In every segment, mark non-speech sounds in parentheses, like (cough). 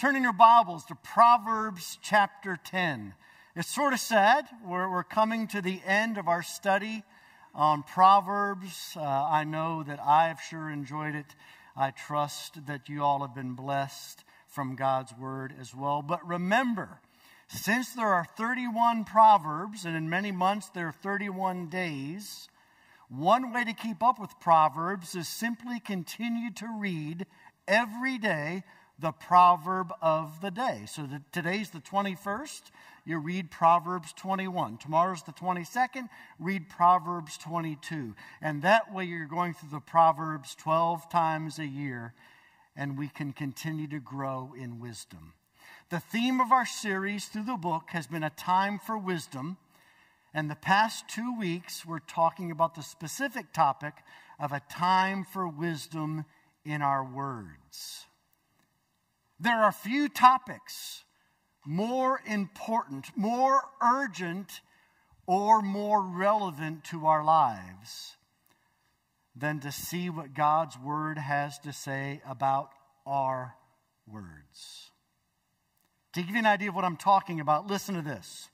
turn in your Bibles to Proverbs chapter 10. It's sort of sad. We're, we're coming to the end of our study on Proverbs. Uh, I know that I've sure enjoyed it. I trust that you all have been blessed from God's word as well. But remember, since there are 31 Proverbs, and in many months there are 31 days, one way to keep up with Proverbs is simply continue to read every day the proverb of the day. So the, today's the 21st. You read Proverbs 21. Tomorrow's the 22nd. Read Proverbs 22. And that way you're going through the Proverbs 12 times a year, and we can continue to grow in wisdom. The theme of our series through the book has been a time for wisdom. And the past two weeks, we're talking about the specific topic of a time for wisdom in our words. There are few topics more important, more urgent, or more relevant to our lives than to see what God's Word has to say about our words. To give you an idea of what I'm talking about, listen to this.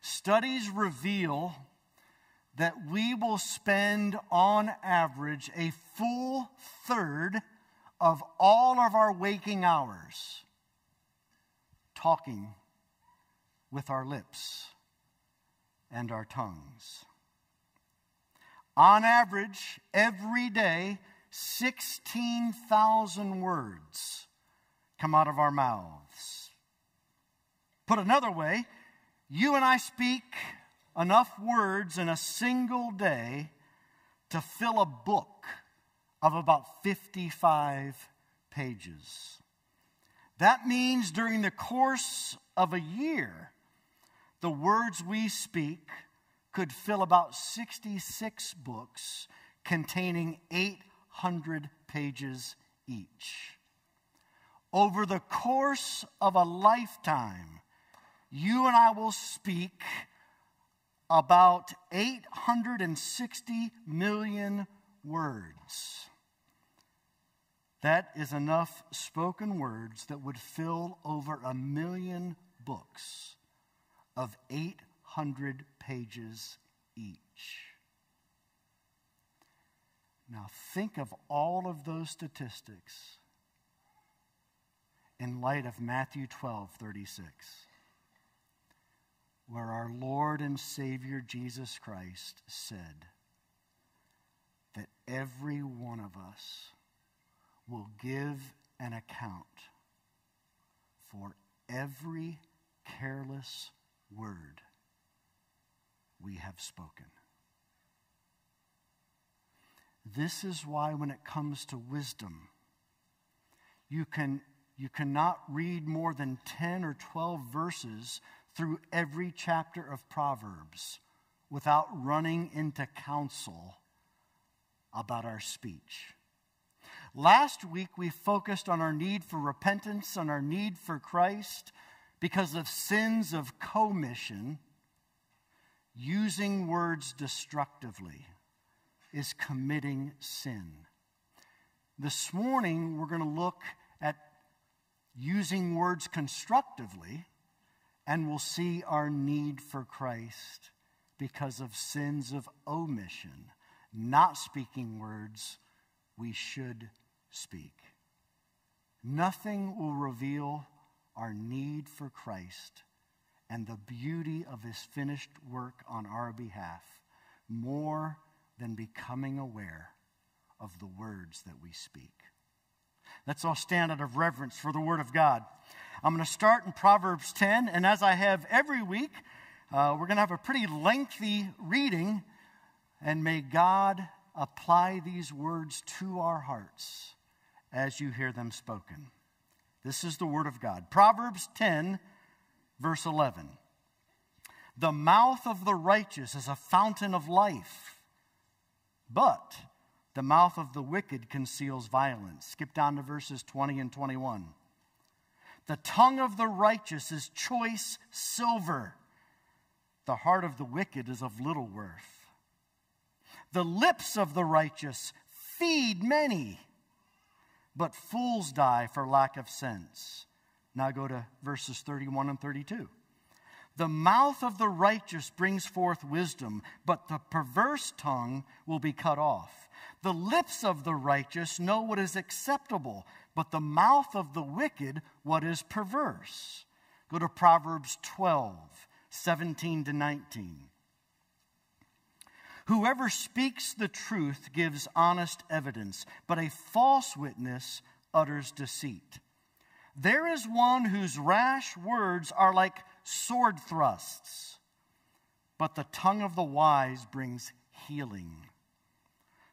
Studies reveal that we will spend on average a full third of all of our waking hours talking with our lips and our tongues. On average, every day, 16,000 words come out of our mouths. Put another way, you and I speak enough words in a single day to fill a book of about 55 pages. That means during the course of a year, the words we speak could fill about 66 books containing 800 pages each. Over the course of a lifetime, you and I will speak about 860 million words. That is enough spoken words that would fill over a million books of 800 pages each. Now, think of all of those statistics in light of Matthew 12 36, where our Lord and Savior Jesus Christ said that every one of us will give an account for every careless word we have spoken. This is why, when it comes to wisdom, you, can, you cannot read more than 10 or 12 verses through every chapter of Proverbs without running into counsel about our speech. Last week, we focused on our need for repentance, on our need for Christ because of sins of commission. Using words destructively is committing sin. This morning, we're going to look at using words constructively, and we'll see our need for Christ because of sins of omission, not speaking words we should speak. Nothing will reveal our need for Christ and the beauty of his finished work on our behalf more than becoming aware of the words that we speak. Let's all stand out of reverence for the Word of God. I'm going to start in Proverbs 10, and as I have every week, uh, we're going to have a pretty lengthy reading, and may God apply these words to our hearts as you hear them spoken. This is the Word of God. Proverbs 10, verse 11. The mouth of the righteous is a fountain of life, but the mouth of the wicked conceals violence. Skip down to verses 20 and 21. The tongue of the righteous is choice silver, the heart of the wicked is of little worth. The lips of the righteous feed many. But fools die for lack of sense. Now go to verses 31 and 32. The mouth of the righteous brings forth wisdom, but the perverse tongue will be cut off. The lips of the righteous know what is acceptable, but the mouth of the wicked what is perverse. Go to Proverbs 12, 17 to 19. Whoever speaks the truth gives honest evidence, but a false witness utters deceit. There is one whose rash words are like sword thrusts, but the tongue of the wise brings healing.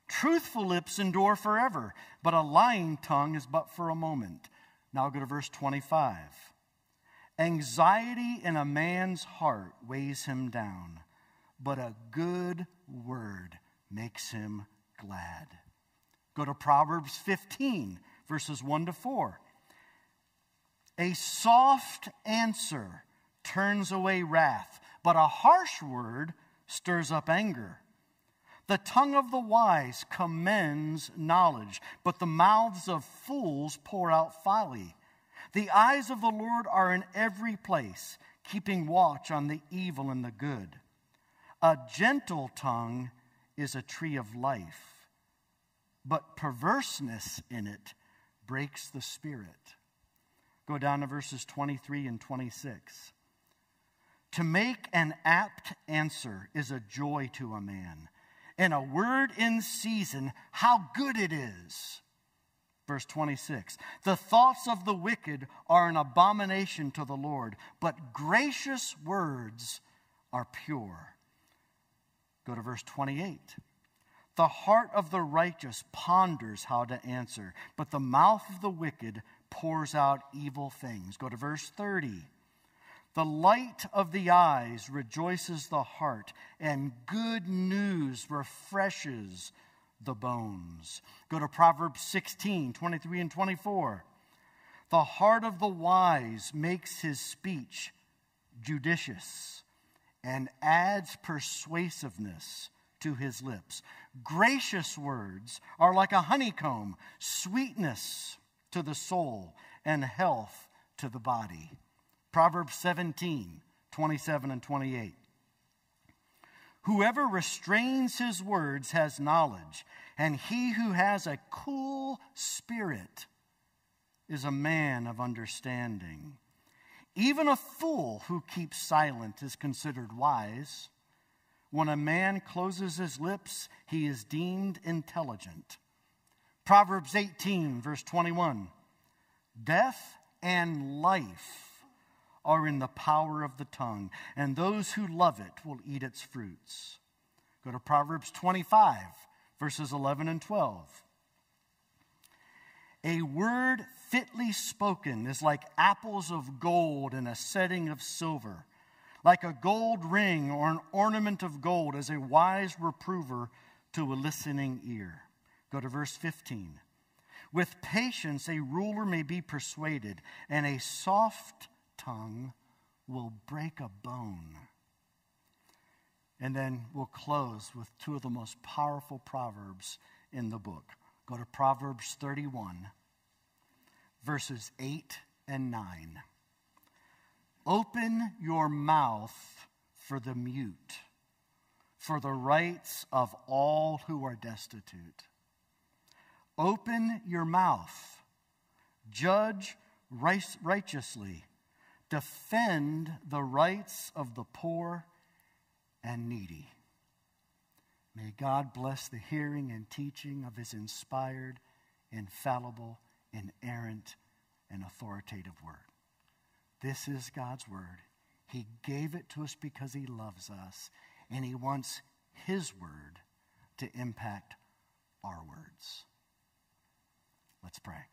Truthful lips endure forever, but a lying tongue is but for a moment. Now go to verse 25. Anxiety in a man's heart weighs him down, but a good word makes him glad. Go to Proverbs 15, verses 1 to 4. A soft answer turns away wrath, but a harsh word stirs up anger. The tongue of the wise commends knowledge, but the mouths of fools pour out folly. The eyes of the Lord are in every place, keeping watch on the evil and the good. A gentle tongue is a tree of life, but perverseness in it breaks the spirit. Go down to verses 23 and 26. To make an apt answer is a joy to a man and a word in season, how good it is. Verse 26 The thoughts of the wicked are an abomination to the Lord, but gracious words are pure. Go to verse 28. The heart of the righteous ponders how to answer, but the mouth of the wicked pours out evil things. Go to verse 30. The light of the eyes rejoices the heart, and good news refreshes the bones. Go to Proverbs 16, 23 and 24. The heart of the wise makes his speech judicious and adds persuasiveness to his lips. Gracious words are like a honeycomb, sweetness to the soul and health to the body. Proverbs 17, 27 and 28. Whoever restrains his words has knowledge, and he who has a cool spirit is a man of understanding. Even a fool who keeps silent is considered wise. When a man closes his lips, he is deemed intelligent. Proverbs 18, verse 21 Death and life are in the power of the tongue, and those who love it will eat its fruits. Go to Proverbs 25, verses 11 and 12. A word fitly spoken is like apples of gold in a setting of silver. Like a gold ring or an ornament of gold as a wise reprover to a listening ear. Go to verse 15. With patience, a ruler may be persuaded, and a soft tongue will break a bone. And then we'll close with two of the most powerful proverbs in the book. Go to Proverbs 31, verses 8 and 9. Open your mouth for the mute, for the rights of all who are destitute. Open your mouth, judge righteously defend the rights of the poor and needy. May God bless the hearing and teaching of his inspired, infallible, inerrant, and authoritative word. This is God's word. He gave it to us because he loves us, and he wants his word to impact our words. Let's pray.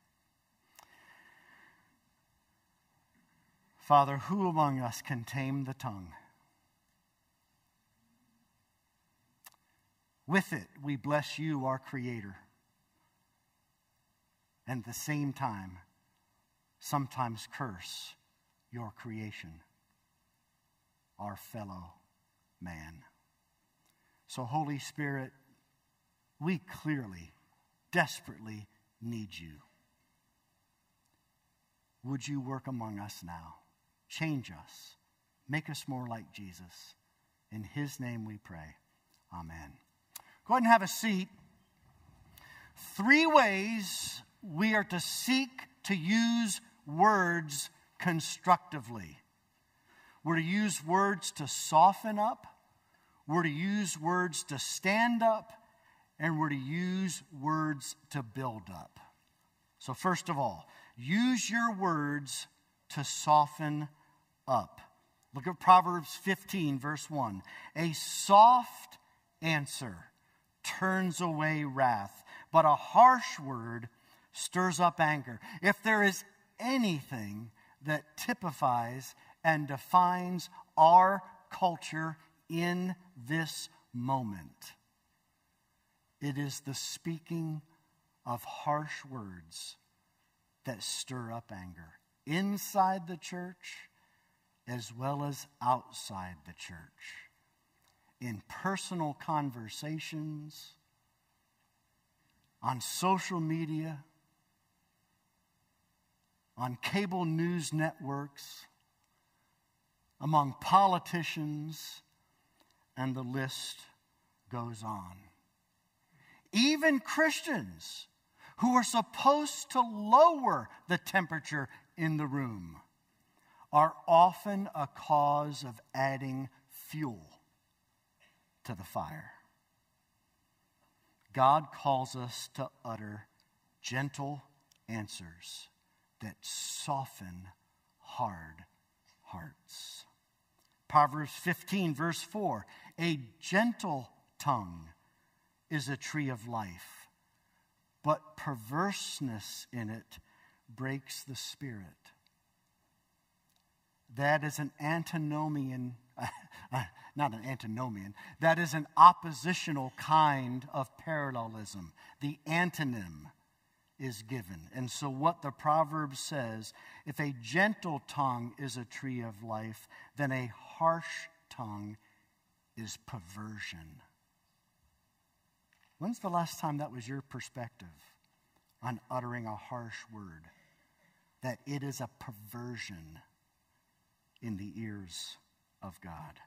Father, who among us can tame the tongue? With it, we bless you, our Creator. And at the same time, sometimes curse your creation, our fellow man. So, Holy Spirit, we clearly, desperately need you. would you work among us now? Change us. Make us more like Jesus. In his name we pray. Amen. Go ahead and have a seat. Three ways we are to seek to use words constructively. We're to use words to soften up, we're to use words to stand up, and we're to use words to build up. So, first of all, use your words to soften up. Look at Proverbs 15, verse 1. A soft answer turns away wrath, but a harsh word stirs up anger. If there is anything that typifies and defines our culture in this moment, it is the speaking of harsh words that stir up anger inside the church as well as outside the church. In personal conversations, on social media, on cable news networks, among politicians, and the list goes on. Even Christians who are supposed to lower the temperature in the room are often a cause of adding fuel to the fire. God calls us to utter gentle answers that soften hard hearts. Proverbs 15, verse 4 A gentle tongue is a tree of life, but perverseness in it breaks the spirit. That is an antinomian, (laughs) not an antinomian, that is an oppositional kind of parallelism. The antonym is given. And so, what the proverb says if a gentle tongue is a tree of life, then a harsh tongue is perversion. When's the last time that was your perspective on uttering a harsh word? That it is a perversion in the ears of God.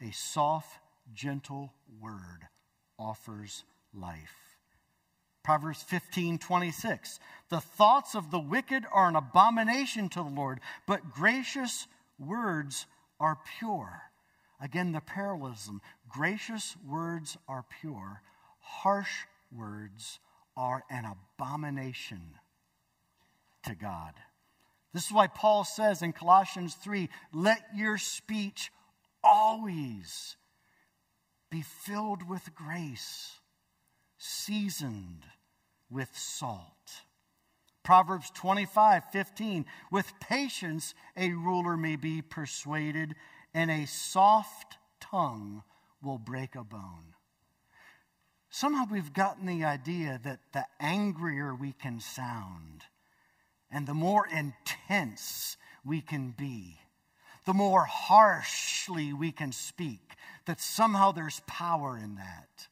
A soft, gentle word offers life. Proverbs 15, 26. The thoughts of the wicked are an abomination to the Lord, but gracious words are pure. Again, the parallelism. Gracious words are pure, harsh words are an abomination to God. This is why Paul says in Colossians 3 let your speech always be filled with grace, seasoned with salt. Proverbs 25 15 with patience a ruler may be persuaded, and a soft tongue will break a bone. Somehow we've gotten the idea that the angrier we can sound, and the more intense we can be, the more harshly we can speak, that somehow there's power in that.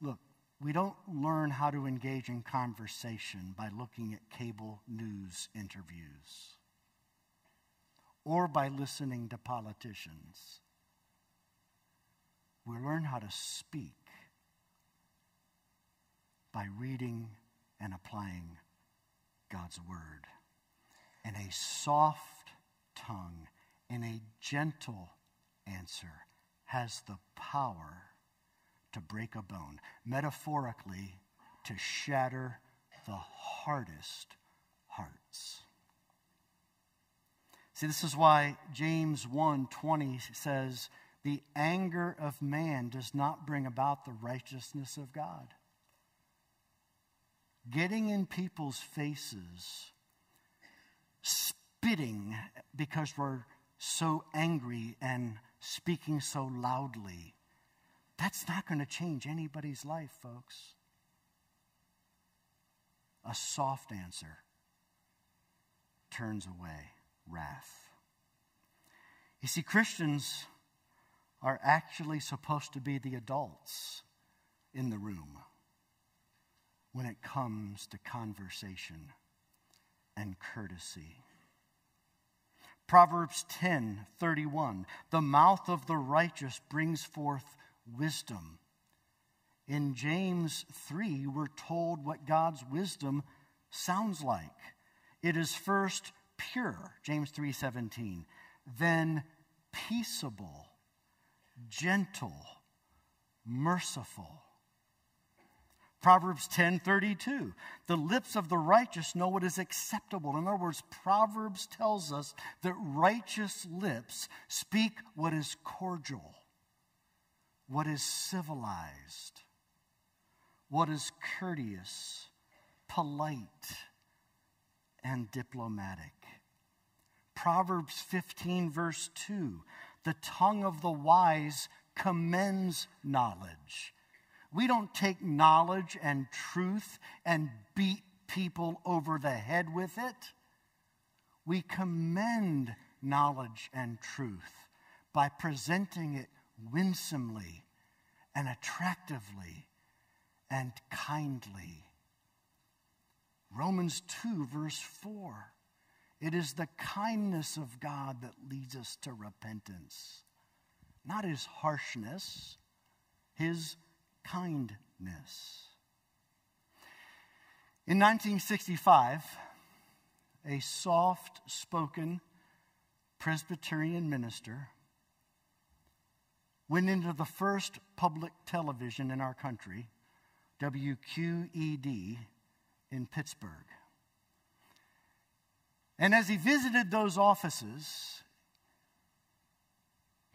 Look, we don't learn how to engage in conversation by looking at cable news interviews or by listening to politicians. We learn how to speak by reading and applying God's word. And a soft tongue and a gentle answer has the power to break a bone, metaphorically, to shatter the hardest hearts. See, this is why James 1:20 says, "The anger of man does not bring about the righteousness of God." Getting in people's faces, spitting because we're so angry and speaking so loudly, that's not going to change anybody's life, folks. A soft answer turns away wrath. You see, Christians are actually supposed to be the adults in the room when it comes to conversation. and courtesy. Proverbs 10:31 The mouth of the righteous brings forth wisdom. In James 3 we're told what God's wisdom sounds like. It is first pure, James 3:17, then peaceable, gentle, merciful. Proverbs 10:32 The lips of the righteous know what is acceptable. In other words, Proverbs tells us that righteous lips speak what is cordial, what is civilized, what is courteous, polite, and diplomatic. Proverbs 15 verse 2 The tongue of the wise commends knowledge we don't take knowledge and truth and beat people over the head with it. We commend knowledge and truth by presenting it winsomely and attractively and kindly. Romans 2, verse 4. It is the kindness of God that leads us to repentance, not his harshness, his kindness. In 1965, a soft spoken Presbyterian minister went into the first public television in our country, WQED, in Pittsburgh. And as he visited those offices,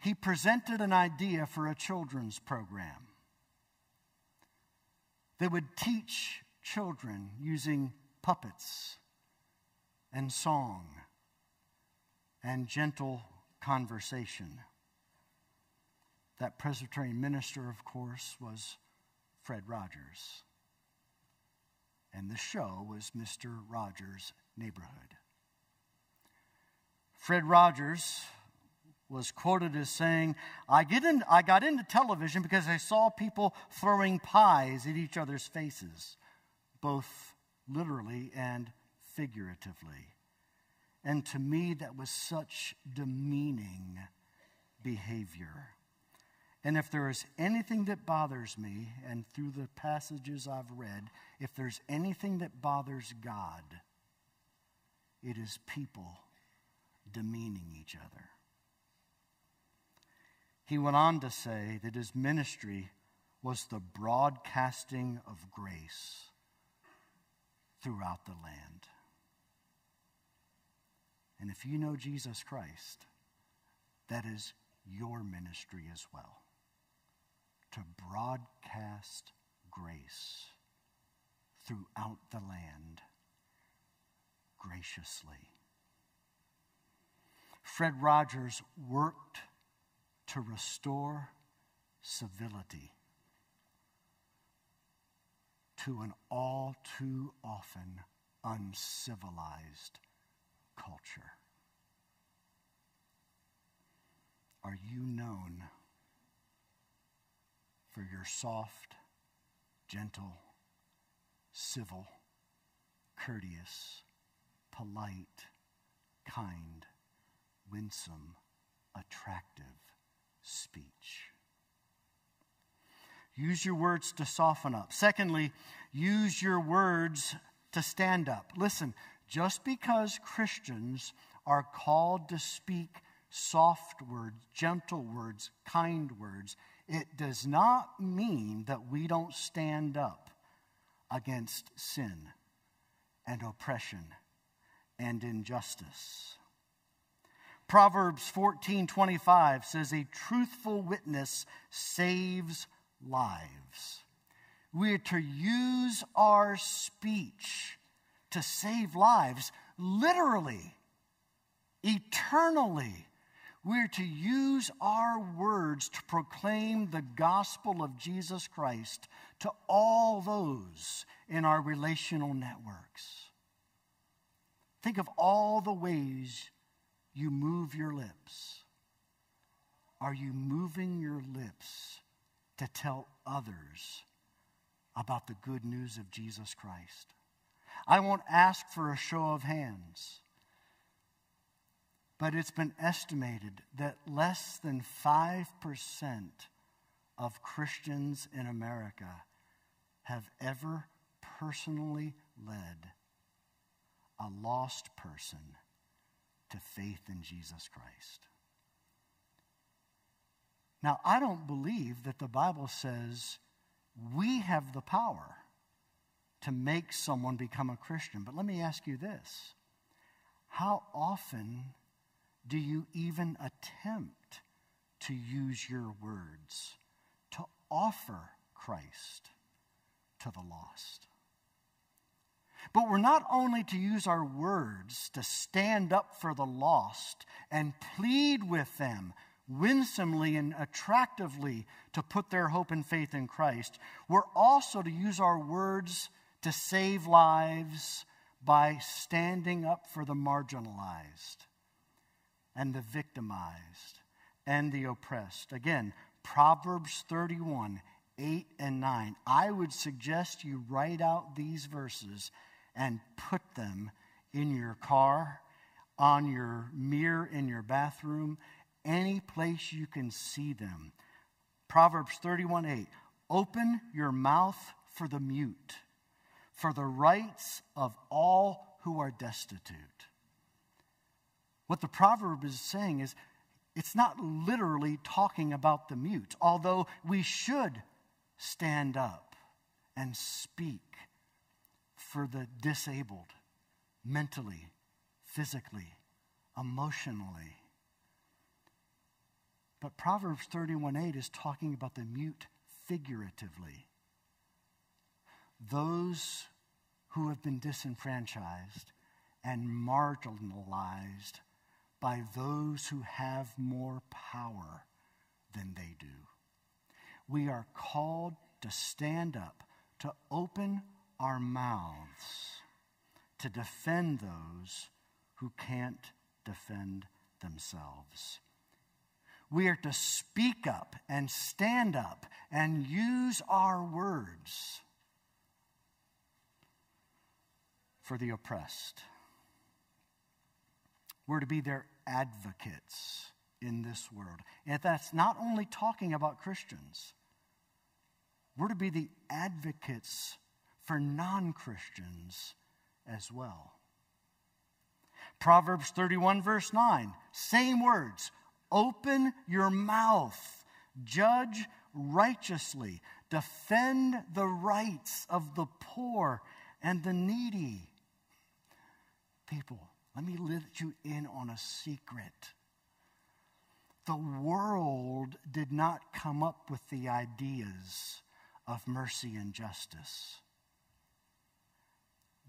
he presented an idea for a children's program. They would teach children using puppets and song and gentle conversation. That Presbyterian minister, of course, was Fred Rogers. And the show was Mr. Rogers' Neighborhood. Fred Rogers was quoted as saying, I, get in, I got into television because I saw people throwing pies at each other's faces, both literally and figuratively. And to me, that was such demeaning behavior. And if there is anything that bothers me, and through the passages I've read, if there's anything that bothers God, it is people demeaning each other. He went on to say that his ministry was the broadcasting of grace throughout the land. And if you know Jesus Christ, that is your ministry as well to broadcast grace throughout the land graciously. Fred Rogers worked to restore civility to an all too often uncivilized culture. Are you known for your soft, gentle, civil, courteous, polite, kind, winsome, attractive, speech. Use your words to soften up. Secondly, use your words to stand up. Listen, just because Christians are called to speak soft words, gentle words, kind words, it does not mean that we don't stand up against sin and oppression and injustice. Proverbs 14:25 says a truthful witness saves lives. We are to use our speech to save lives literally, eternally. We're to use our words to proclaim the gospel of Jesus Christ to all those in our relational networks. Think of all the ways you move your lips? Are you moving your lips to tell others about the good news of Jesus Christ? I won't ask for a show of hands. But it's been estimated that less than 5% of Christians in America have ever personally led a lost person to faith in Jesus Christ. Now, I don't believe that the Bible says we have the power to make someone become a Christian. But let me ask you this How often do you even attempt to use your words to offer Christ to the lost? But we're not only to use our words to stand up for the lost and plead with them winsomely and attractively to put their hope and faith in Christ, we're also to use our words to save lives by standing up for the marginalized and the victimized and the oppressed. Again, Proverbs 31 8 and 9. I would suggest you write out these verses and put them in your car, on your mirror in your bathroom, any place you can see them. Proverbs 31 8. Open your mouth for the mute, for the rights of all who are destitute. What the proverb is saying is it's not literally talking about the mute, although we should stand up and speak for the disabled mentally, physically, emotionally. But Proverbs 31 8 is talking about the mute figuratively. Those who have been disenfranchised and marginalized by those who have more power than they do. We are called to stand up, to open our mouths to defend those who can't defend themselves. We are to speak up and stand up and use our words for the oppressed. We're to be their advocates in this world. And that's not only talking about Christians, we're to be the advocates for non Christians as well. Proverbs 31, verse 9, same words open your mouth, judge righteously, defend the rights of the poor and the needy. People, let me let you in on a secret. The world did not come up with the ideas of mercy and justice.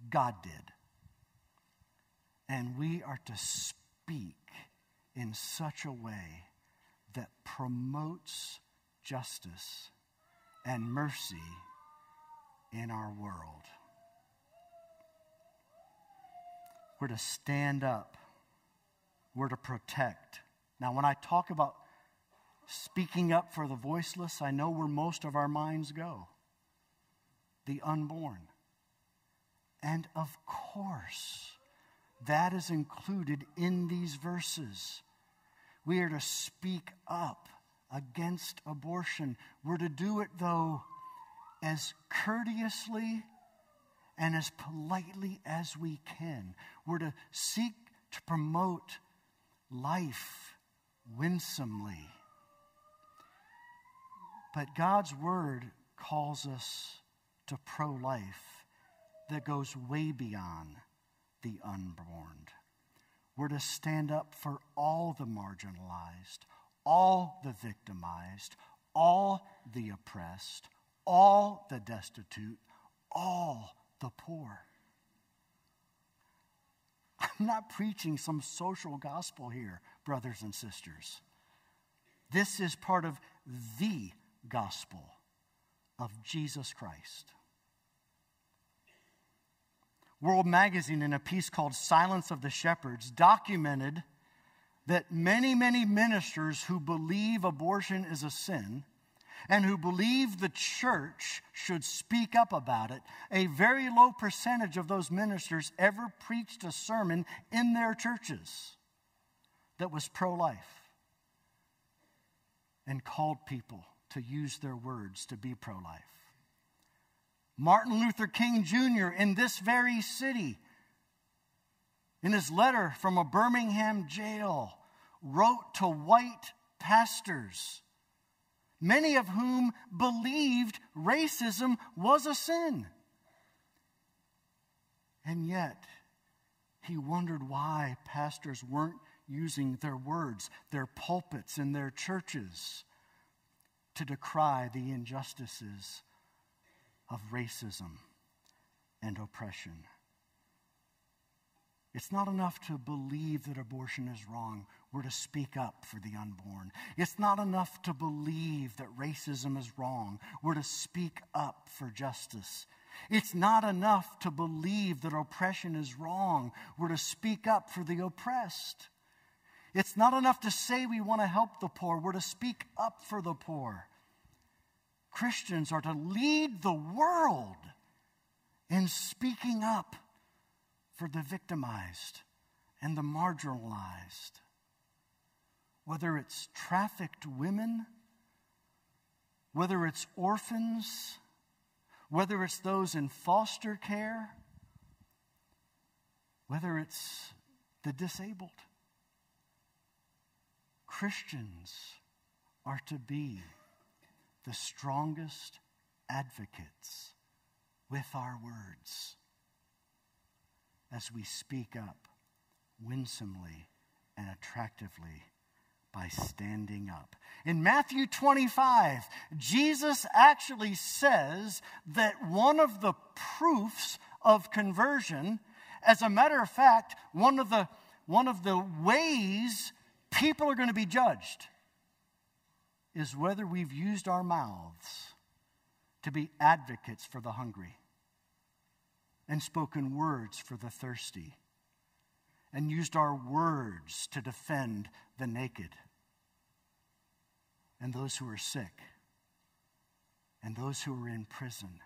God did. And we are to speak in such a way that promotes justice and mercy in our world. We're to stand up, we're to protect. Now, when I talk about speaking up for the voiceless, I know where most of our minds go the unborn. And of course, that is included in these verses. We are to speak up against abortion. We're to do it, though, as courteously and as politely as we can. We're to seek to promote life winsomely. But God's word calls us to pro life that goes way beyond the unborn. We're to stand up for all the marginalized, all the victimized, all the oppressed, all the destitute, all the poor. (laughs) I'm not preaching some social gospel here, brothers and sisters. This is part of the gospel of Jesus Christ. World Magazine, in a piece called Silence of the Shepherds, documented that many, many ministers who believe abortion is a sin and who believe the church should speak up about it, a very low percentage of those ministers ever preached a sermon in their churches that was pro life and called people to use their words to be pro life. Martin Luther King Jr. in this very city, in his letter from a Birmingham jail, wrote to white pastors, many of whom believed racism was a sin. And yet, he wondered why pastors weren't using their words, their pulpits, and their churches to decry the injustices of racism and oppression. It's not enough to believe that abortion is wrong. We're to speak up for the unborn. It's not enough to believe that racism is wrong. We're to speak up for justice. It's not enough to believe that oppression is wrong. We're to speak up for the oppressed. It's not enough to say we want to help the poor. We're to speak up for the poor. Christians are to lead the world in speaking up for the victimized and the marginalized. Whether it's trafficked women, whether it's orphans, whether it's those in foster care, whether it's the disabled. Christians are to be the strongest advocates with our words as we speak up winsomely and attractively by standing up. In Matthew 25, Jesus actually says that one of the proofs of conversion, as a matter of fact, one of the, one of the ways people are going to be judged is whether we've used our mouths to be advocates for the hungry and spoken words for the thirsty and used our words to defend the naked and those who are sick and those who are in prison.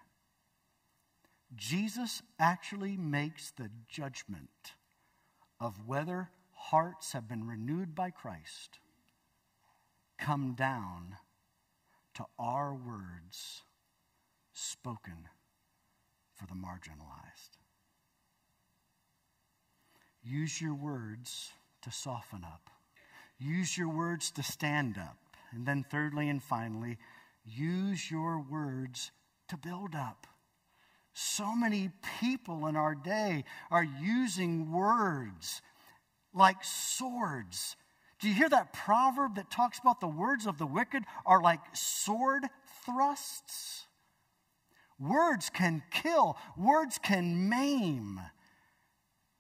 Jesus actually makes the judgment of whether hearts have been renewed by Christ come down to our words spoken for the marginalized. Use your words to soften up. Use your words to stand up. And then, thirdly and finally, use your words to build up. So many people in our day are using words like swords do you hear that proverb that talks about the words of the wicked are like sword thrusts? Words can kill, words can maim.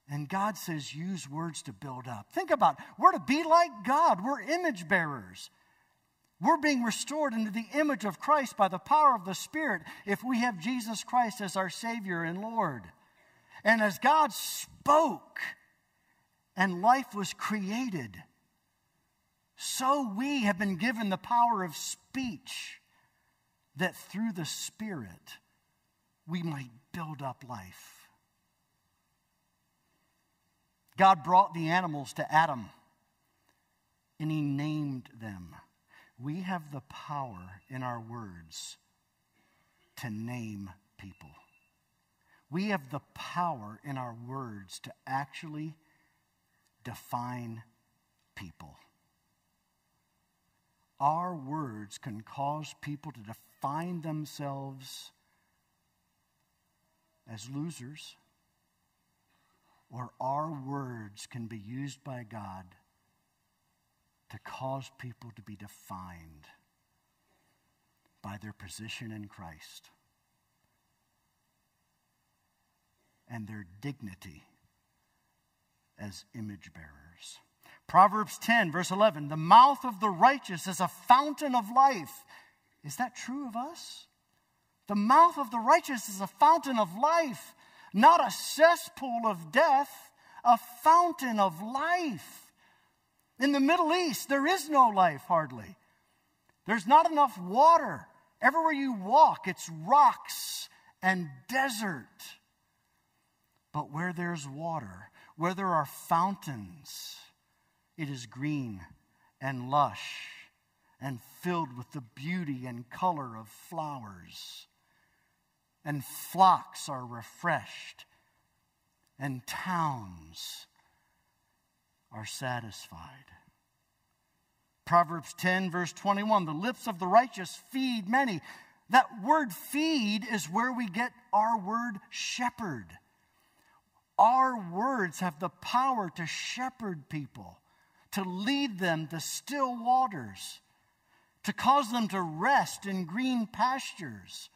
And God says, use words to build up. Think about it. We're to be like God, we're image bearers. We're being restored into the image of Christ by the power of the Spirit if we have Jesus Christ as our Savior and Lord. And as God spoke and life was created, so we have been given the power of speech that through the Spirit we might build up life. God brought the animals to Adam and he named them. We have the power in our words to name people. We have the power in our words to actually define people our words can cause people to define themselves as losers, or our words can be used by God to cause people to be defined by their position in Christ and their dignity as image bearers. Proverbs 10, verse 11 the mouth of the righteous is a fountain of life. Is that true of us? The mouth of the righteous is a fountain of life, not a cesspool of death, a fountain of life. In the Middle East, there is no life hardly. There's not enough water. Everywhere you walk, it's rocks and desert. But where there's water, where there are fountains, it is green and lush and filled with the beauty and color of flowers. And flocks are refreshed, and towns are satisfied. Proverbs 10, verse 21 the lips of the righteous feed many. That word feed is where we get our word shepherd. Our words have the power to shepherd people, to lead them to still waters, to cause them to rest in green pastures.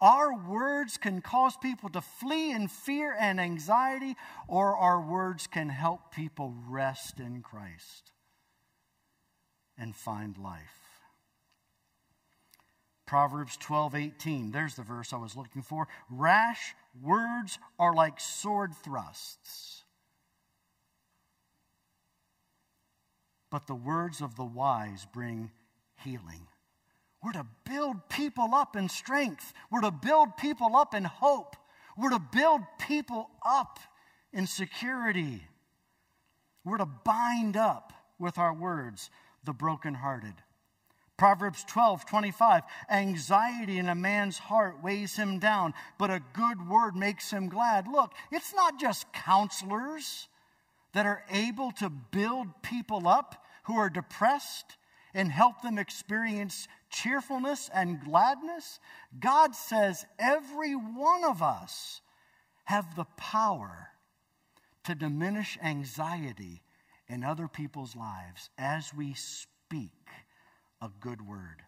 Our words can cause people to flee in fear and anxiety, or our words can help people rest in Christ and find life. Proverbs 12, 18. There's the verse I was looking for. Rash words are like sword thrusts, but the words of the wise bring healing. We're to build people up in strength. We're to build people up in hope. We're to build people up in security. We're to bind up with our words the brokenhearted. Proverbs 12, 25. Anxiety in a man's heart weighs him down, but a good word makes him glad. Look, it's not just counselors that are able to build people up who are depressed and help them experience cheerfulness and gladness. God says every one of us have the power to diminish anxiety in other people's lives as we speak a good word.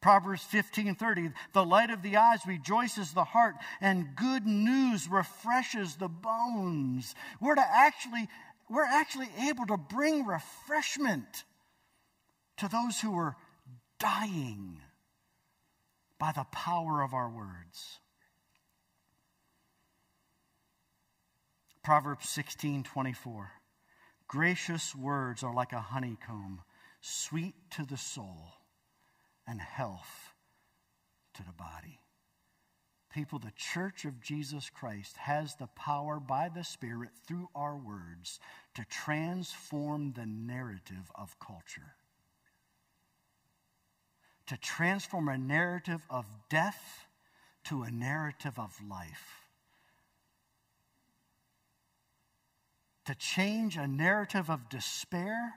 Proverbs 15:30 The light of the eyes rejoices the heart and good news refreshes the bones. We're to actually we're actually able to bring refreshment to those who are dying by the power of our words. Proverbs 16:24 Gracious words are like a honeycomb, sweet to the soul and health to the body. People, the church of Jesus Christ has the power by the Spirit through our words to transform the narrative of culture, to transform a narrative of death to a narrative of life. To change a narrative of despair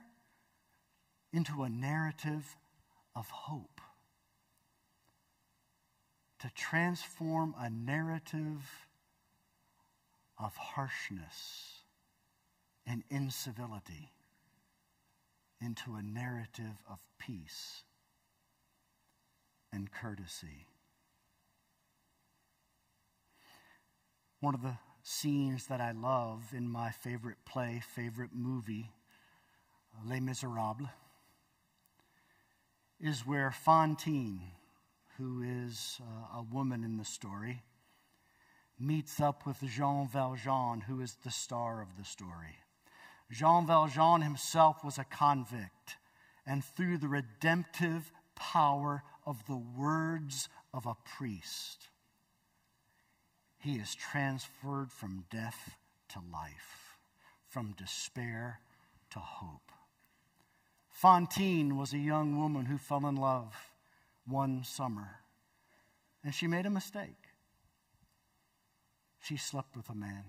into a narrative of hope, to transform a narrative of harshness and incivility into a narrative of peace and courtesy. One of the scenes that I love in my favorite play, favorite movie, Les Miserables, is where Fantine, who is uh, a woman in the story, meets up with Jean Valjean, who is the star of the story. Jean Valjean himself was a convict, and through the redemptive power of the words of a priest, he is transferred from death to life, from despair to hope. Fantine was a young woman who fell in love one summer, and she made a mistake. She slept with a man,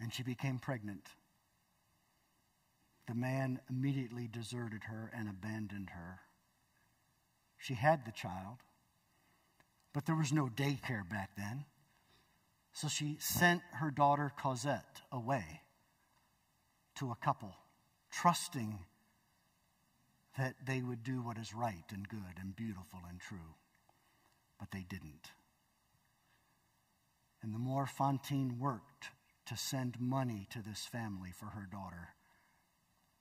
and she became pregnant. The man immediately deserted her and abandoned her. She had the child, but there was no daycare back then. So she sent her daughter Cosette away to a couple, trusting that they would do what is right and good and beautiful and true. But they didn't. And the more Fantine worked to send money to this family for her daughter,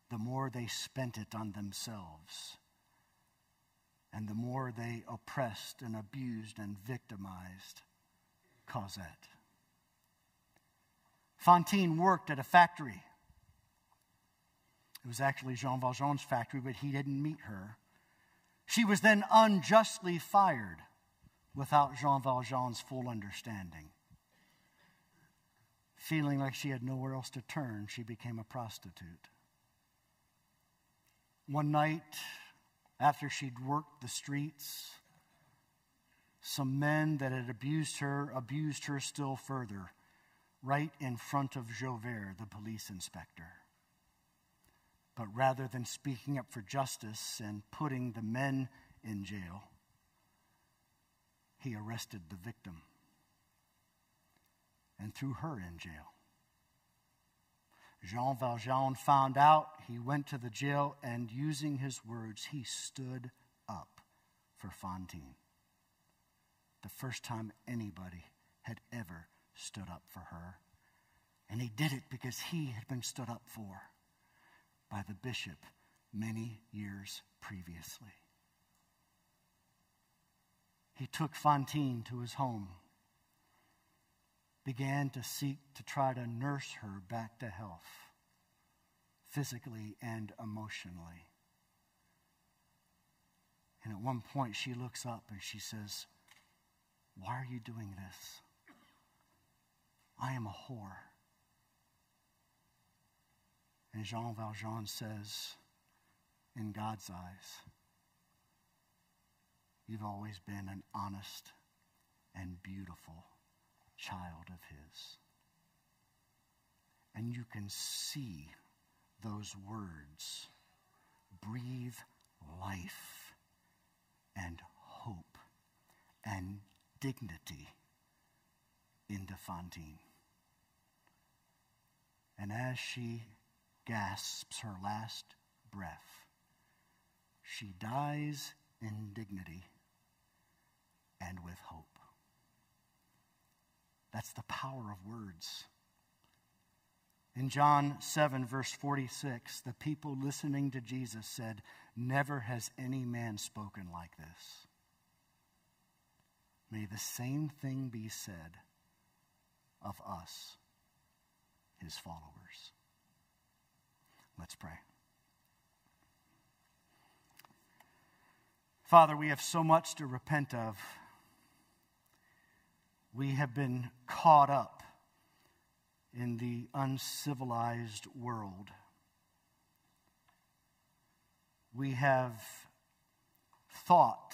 the more they spent it on themselves. And the more they oppressed and abused and victimized Cosette. Fantine worked at a factory it was actually Jean Valjean's factory, but he didn't meet her. She was then unjustly fired without Jean Valjean's full understanding. Feeling like she had nowhere else to turn, she became a prostitute. One night, after she'd worked the streets, some men that had abused her abused her still further, right in front of Javert, the police inspector. But rather than speaking up for justice and putting the men in jail, he arrested the victim and threw her in jail. Jean Valjean found out, he went to the jail, and using his words, he stood up for Fantine. The first time anybody had ever stood up for her. And he did it because he had been stood up for by the bishop many years previously. He took Fantine to his home, began to seek to try to nurse her back to health, physically and emotionally. And at one point, she looks up and she says, Why are you doing this? I am a whore. And Jean Valjean says, in God's eyes, you've always been an honest and beautiful child of His. And you can see those words breathe life and hope and dignity into Fantine. And as she gasps her last breath, she dies in dignity and with hope. That's the power of words. In John 7, verse 46, the people listening to Jesus said, Never has any man spoken like this. May the same thing be said of us, his followers. Let's pray. Father, we have so much to repent of. We have been caught up in the uncivilized world. We have thought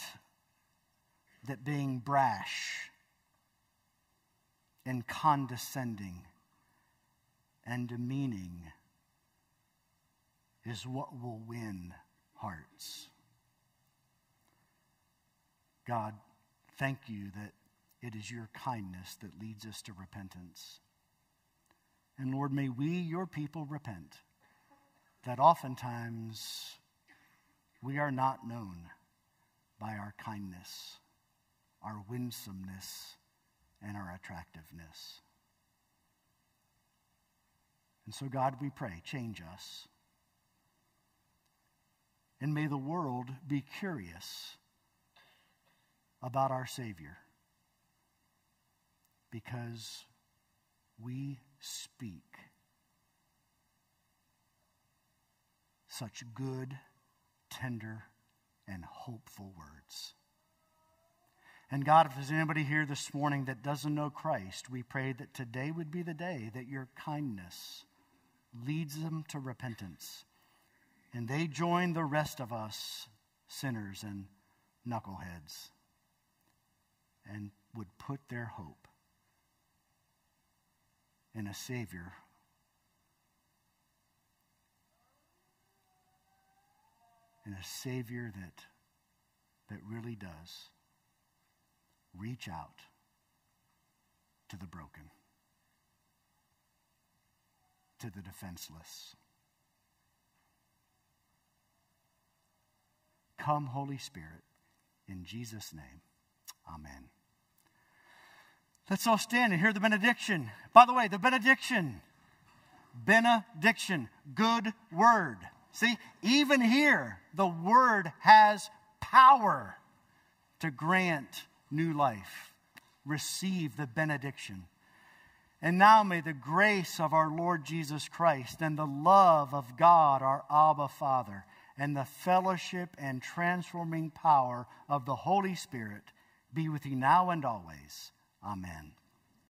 that being brash and condescending and demeaning is what will win hearts. God, thank you that it is your kindness that leads us to repentance. And Lord, may we, your people, repent that oftentimes we are not known by our kindness, our winsomeness, and our attractiveness. And so, God, we pray, change us. And may the world be curious about our Savior because we speak such good, tender, and hopeful words. And God, if there's anybody here this morning that doesn't know Christ, we pray that today would be the day that your kindness leads them to repentance and they join the rest of us, sinners and knuckleheads, and would put their hope in a Savior in a Savior that, that really does reach out to the broken, to the defenseless. Come, Holy Spirit, in Jesus' name. Amen. Let's all stand and hear the benediction. By the way, the benediction, benediction, good word. See, even here, the word has power to grant new life. Receive the benediction. And now may the grace of our Lord Jesus Christ and the love of God, our Abba Father, and the fellowship and transforming power of the Holy Spirit be with you now and always. Amen.